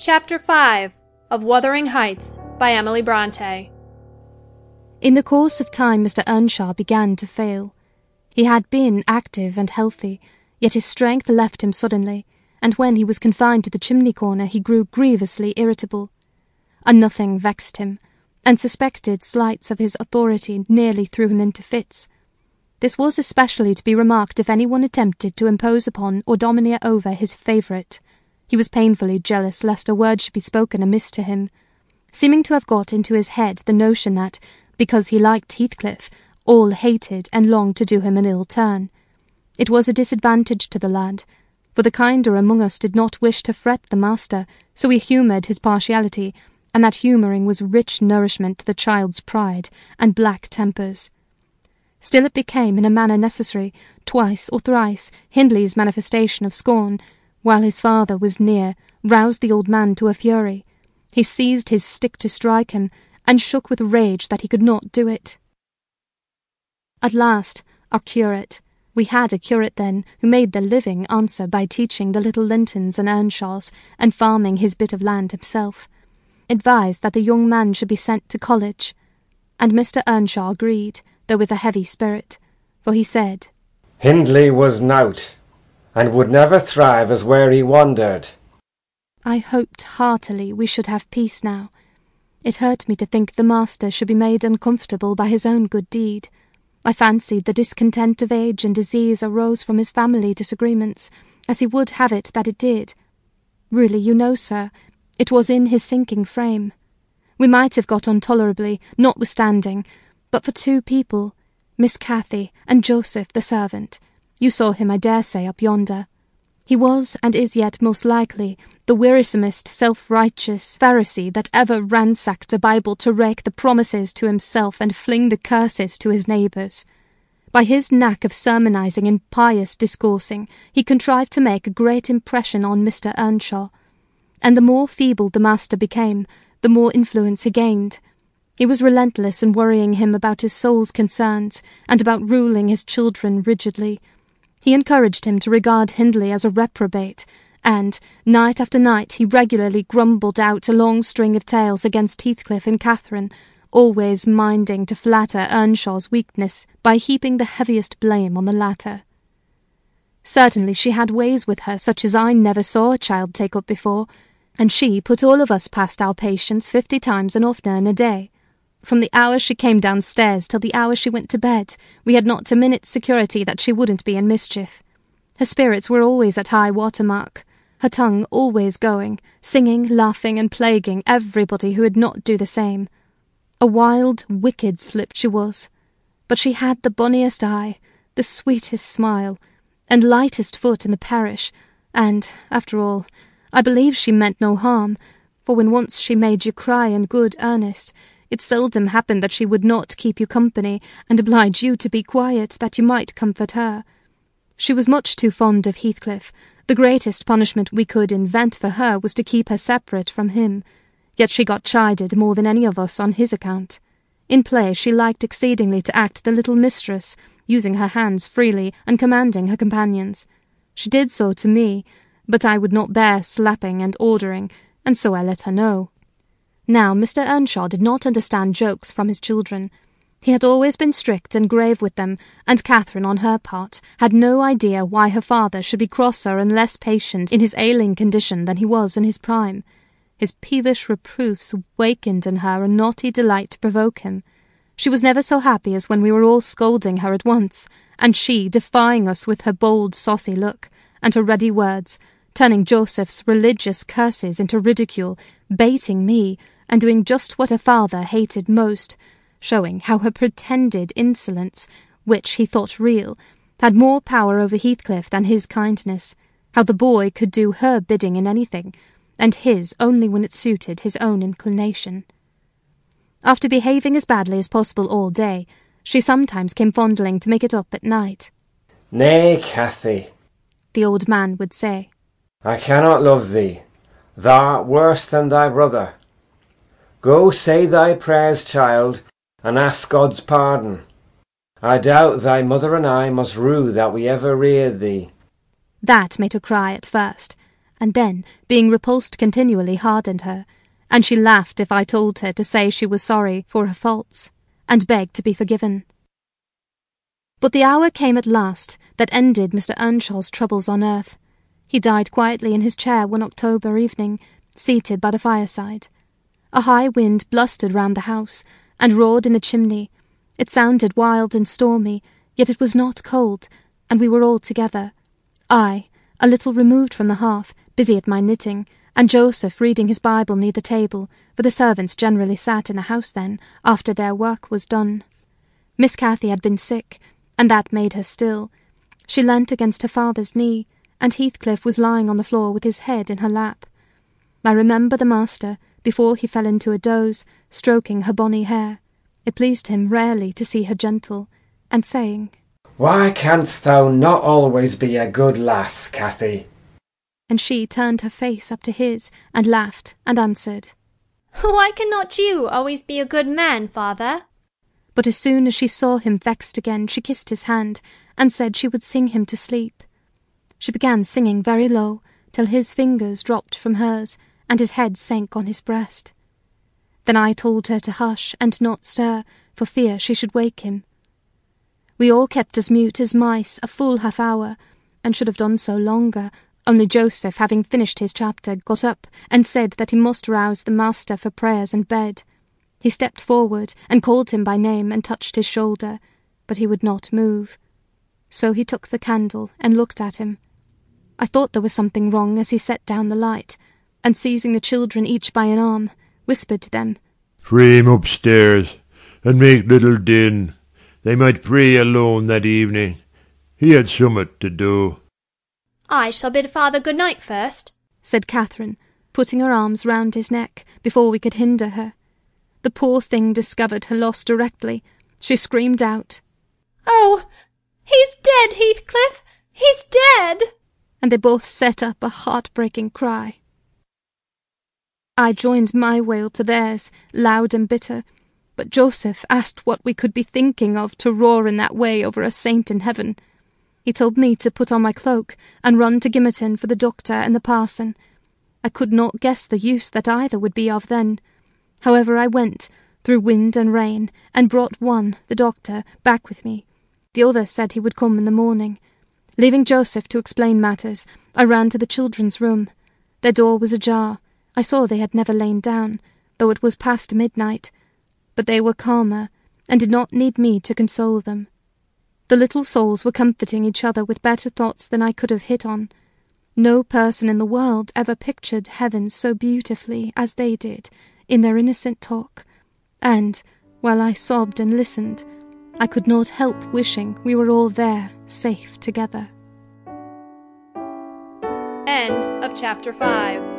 Chapter 5 of Wuthering Heights by Emily Bronte. In the course of time, Mr. Earnshaw began to fail. He had been active and healthy, yet his strength left him suddenly, and when he was confined to the chimney corner, he grew grievously irritable. A nothing vexed him, and suspected slights of his authority nearly threw him into fits. This was especially to be remarked if any one attempted to impose upon or domineer over his favourite. He was painfully jealous lest a word should be spoken amiss to him, seeming to have got into his head the notion that, because he liked Heathcliff, all hated and longed to do him an ill turn. It was a disadvantage to the lad, for the kinder among us did not wish to fret the master, so we humoured his partiality, and that humouring was rich nourishment to the child's pride and black tempers. Still it became in a manner necessary, twice or thrice, Hindley's manifestation of scorn, while his father was near, roused the old man to a fury. He seized his stick to strike him, and shook with rage that he could not do it. At last, our curate, we had a curate then, who made the living answer by teaching the little Lintons and Earnshaws, and farming his bit of land himself, advised that the young man should be sent to college, and Mr. Earnshaw agreed, though with a heavy spirit, for he said, Hindley was nowt, and would never thrive as where he wandered. I hoped heartily we should have peace now. It hurt me to think the master should be made uncomfortable by his own good deed. I fancied the discontent of age and disease arose from his family disagreements, as he would have it that it did. Really, you know, sir, it was in his sinking frame. We might have got on tolerably, notwithstanding, but for two people, Miss Cathy and Joseph the servant. You saw him, I dare say, up yonder. He was, and is yet most likely, the wearisomest self-righteous Pharisee that ever ransacked a Bible to rake the promises to himself and fling the curses to his neighbours. By his knack of sermonizing and pious discoursing, he contrived to make a great impression on Mr. Earnshaw, and the more feeble the master became, the more influence he gained. He was relentless in worrying him about his soul's concerns, and about ruling his children rigidly, he encouraged him to regard Hindley as a reprobate, and, night after night, he regularly grumbled out a long string of tales against Heathcliff and Catherine, always minding to flatter Earnshaw's weakness by heaping the heaviest blame on the latter. Certainly she had ways with her such as I never saw a child take up before, and she put all of us past our patience fifty times and oftener in a day. From the hour she came downstairs till the hour she went to bed, we had not a minute's security that she wouldn't be in mischief. Her spirits were always at high water mark, her tongue always going, singing, laughing, and plaguing everybody who would not do the same. A wild, wicked slip she was, but she had the bonniest eye, the sweetest smile, and lightest foot in the parish, and, after all, I believe she meant no harm, for when once she made you cry in good earnest, it seldom happened that she would not keep you company, and oblige you to be quiet, that you might comfort her. She was much too fond of Heathcliff. The greatest punishment we could invent for her was to keep her separate from him. Yet she got chided more than any of us on his account. In play she liked exceedingly to act the little mistress, using her hands freely and commanding her companions. She did so to me, but I would not bear slapping and ordering, and so I let her know. Now, Mr. Earnshaw did not understand jokes from his children. He had always been strict and grave with them, and Catherine, on her part, had no idea why her father should be crosser and less patient in his ailing condition than he was in his prime. His peevish reproofs wakened in her a naughty delight to provoke him. She was never so happy as when we were all scolding her at once, and she defying us with her bold, saucy look, and her ready words, turning Joseph's religious curses into ridicule, baiting me, and doing just what her father hated most, showing how her pretended insolence, which he thought real, had more power over Heathcliff than his kindness, how the boy could do her bidding in anything, and his only when it suited his own inclination. After behaving as badly as possible all day, she sometimes came fondling to make it up at night. Nay, Cathy, the old man would say, I cannot love thee. Thou art worse than thy brother. Go say thy prayers, child, and ask God's pardon. I doubt thy mother and I must rue that we ever reared thee. That made her cry at first, and then, being repulsed continually, hardened her, and she laughed if I told her to say she was sorry for her faults, and begged to be forgiven. But the hour came at last that ended Mr. Earnshaw's troubles on earth. He died quietly in his chair one October evening, seated by the fireside. A high wind blustered round the house, and roared in the chimney. It sounded wild and stormy, yet it was not cold, and we were all together. I, a little removed from the hearth, busy at my knitting, and Joseph reading his Bible near the table, for the servants generally sat in the house then, after their work was done. Miss Cathy had been sick, and that made her still. She leant against her father's knee, and Heathcliff was lying on the floor with his head in her lap. I remember the master, before he fell into a doze, stroking her bonny hair. It pleased him rarely to see her gentle, and saying, Why canst thou not always be a good lass, Cathy? And she turned her face up to his, and laughed, and answered, Why cannot you always be a good man, father? But as soon as she saw him vexed again, she kissed his hand, and said she would sing him to sleep. She began singing very low, till his fingers dropped from hers, and his head sank on his breast. Then I told her to hush and not stir, for fear she should wake him. We all kept as mute as mice a full half hour, and should have done so longer, only Joseph, having finished his chapter, got up and said that he must rouse the master for prayers and bed. He stepped forward and called him by name and touched his shoulder, but he would not move. So he took the candle and looked at him. I thought there was something wrong as he set down the light, and seizing the children each by an arm, whispered to them, Free him upstairs, and make little din. They might pray alone that evening. He had summat to do. I shall bid father good night first, said Catherine, putting her arms round his neck before we could hinder her. The poor thing discovered her loss directly. She screamed out, Oh, he's dead, Heathcliff! He's dead! And they both set up a heart-breaking cry. I joined my wail to theirs, loud and bitter, but Joseph asked what we could be thinking of to roar in that way over a saint in heaven. He told me to put on my cloak and run to Gimmerton for the doctor and the parson. I could not guess the use that either would be of then. However, I went, through wind and rain, and brought one, the doctor, back with me. The other said he would come in the morning. Leaving Joseph to explain matters, I ran to the children's room. Their door was ajar. I saw they had never lain down, though it was past midnight. But they were calmer, and did not need me to console them. The little souls were comforting each other with better thoughts than I could have hit on. No person in the world ever pictured heaven so beautifully as they did, in their innocent talk, and, while I sobbed and listened, I could not help wishing we were all there, safe together. End of chapter 5.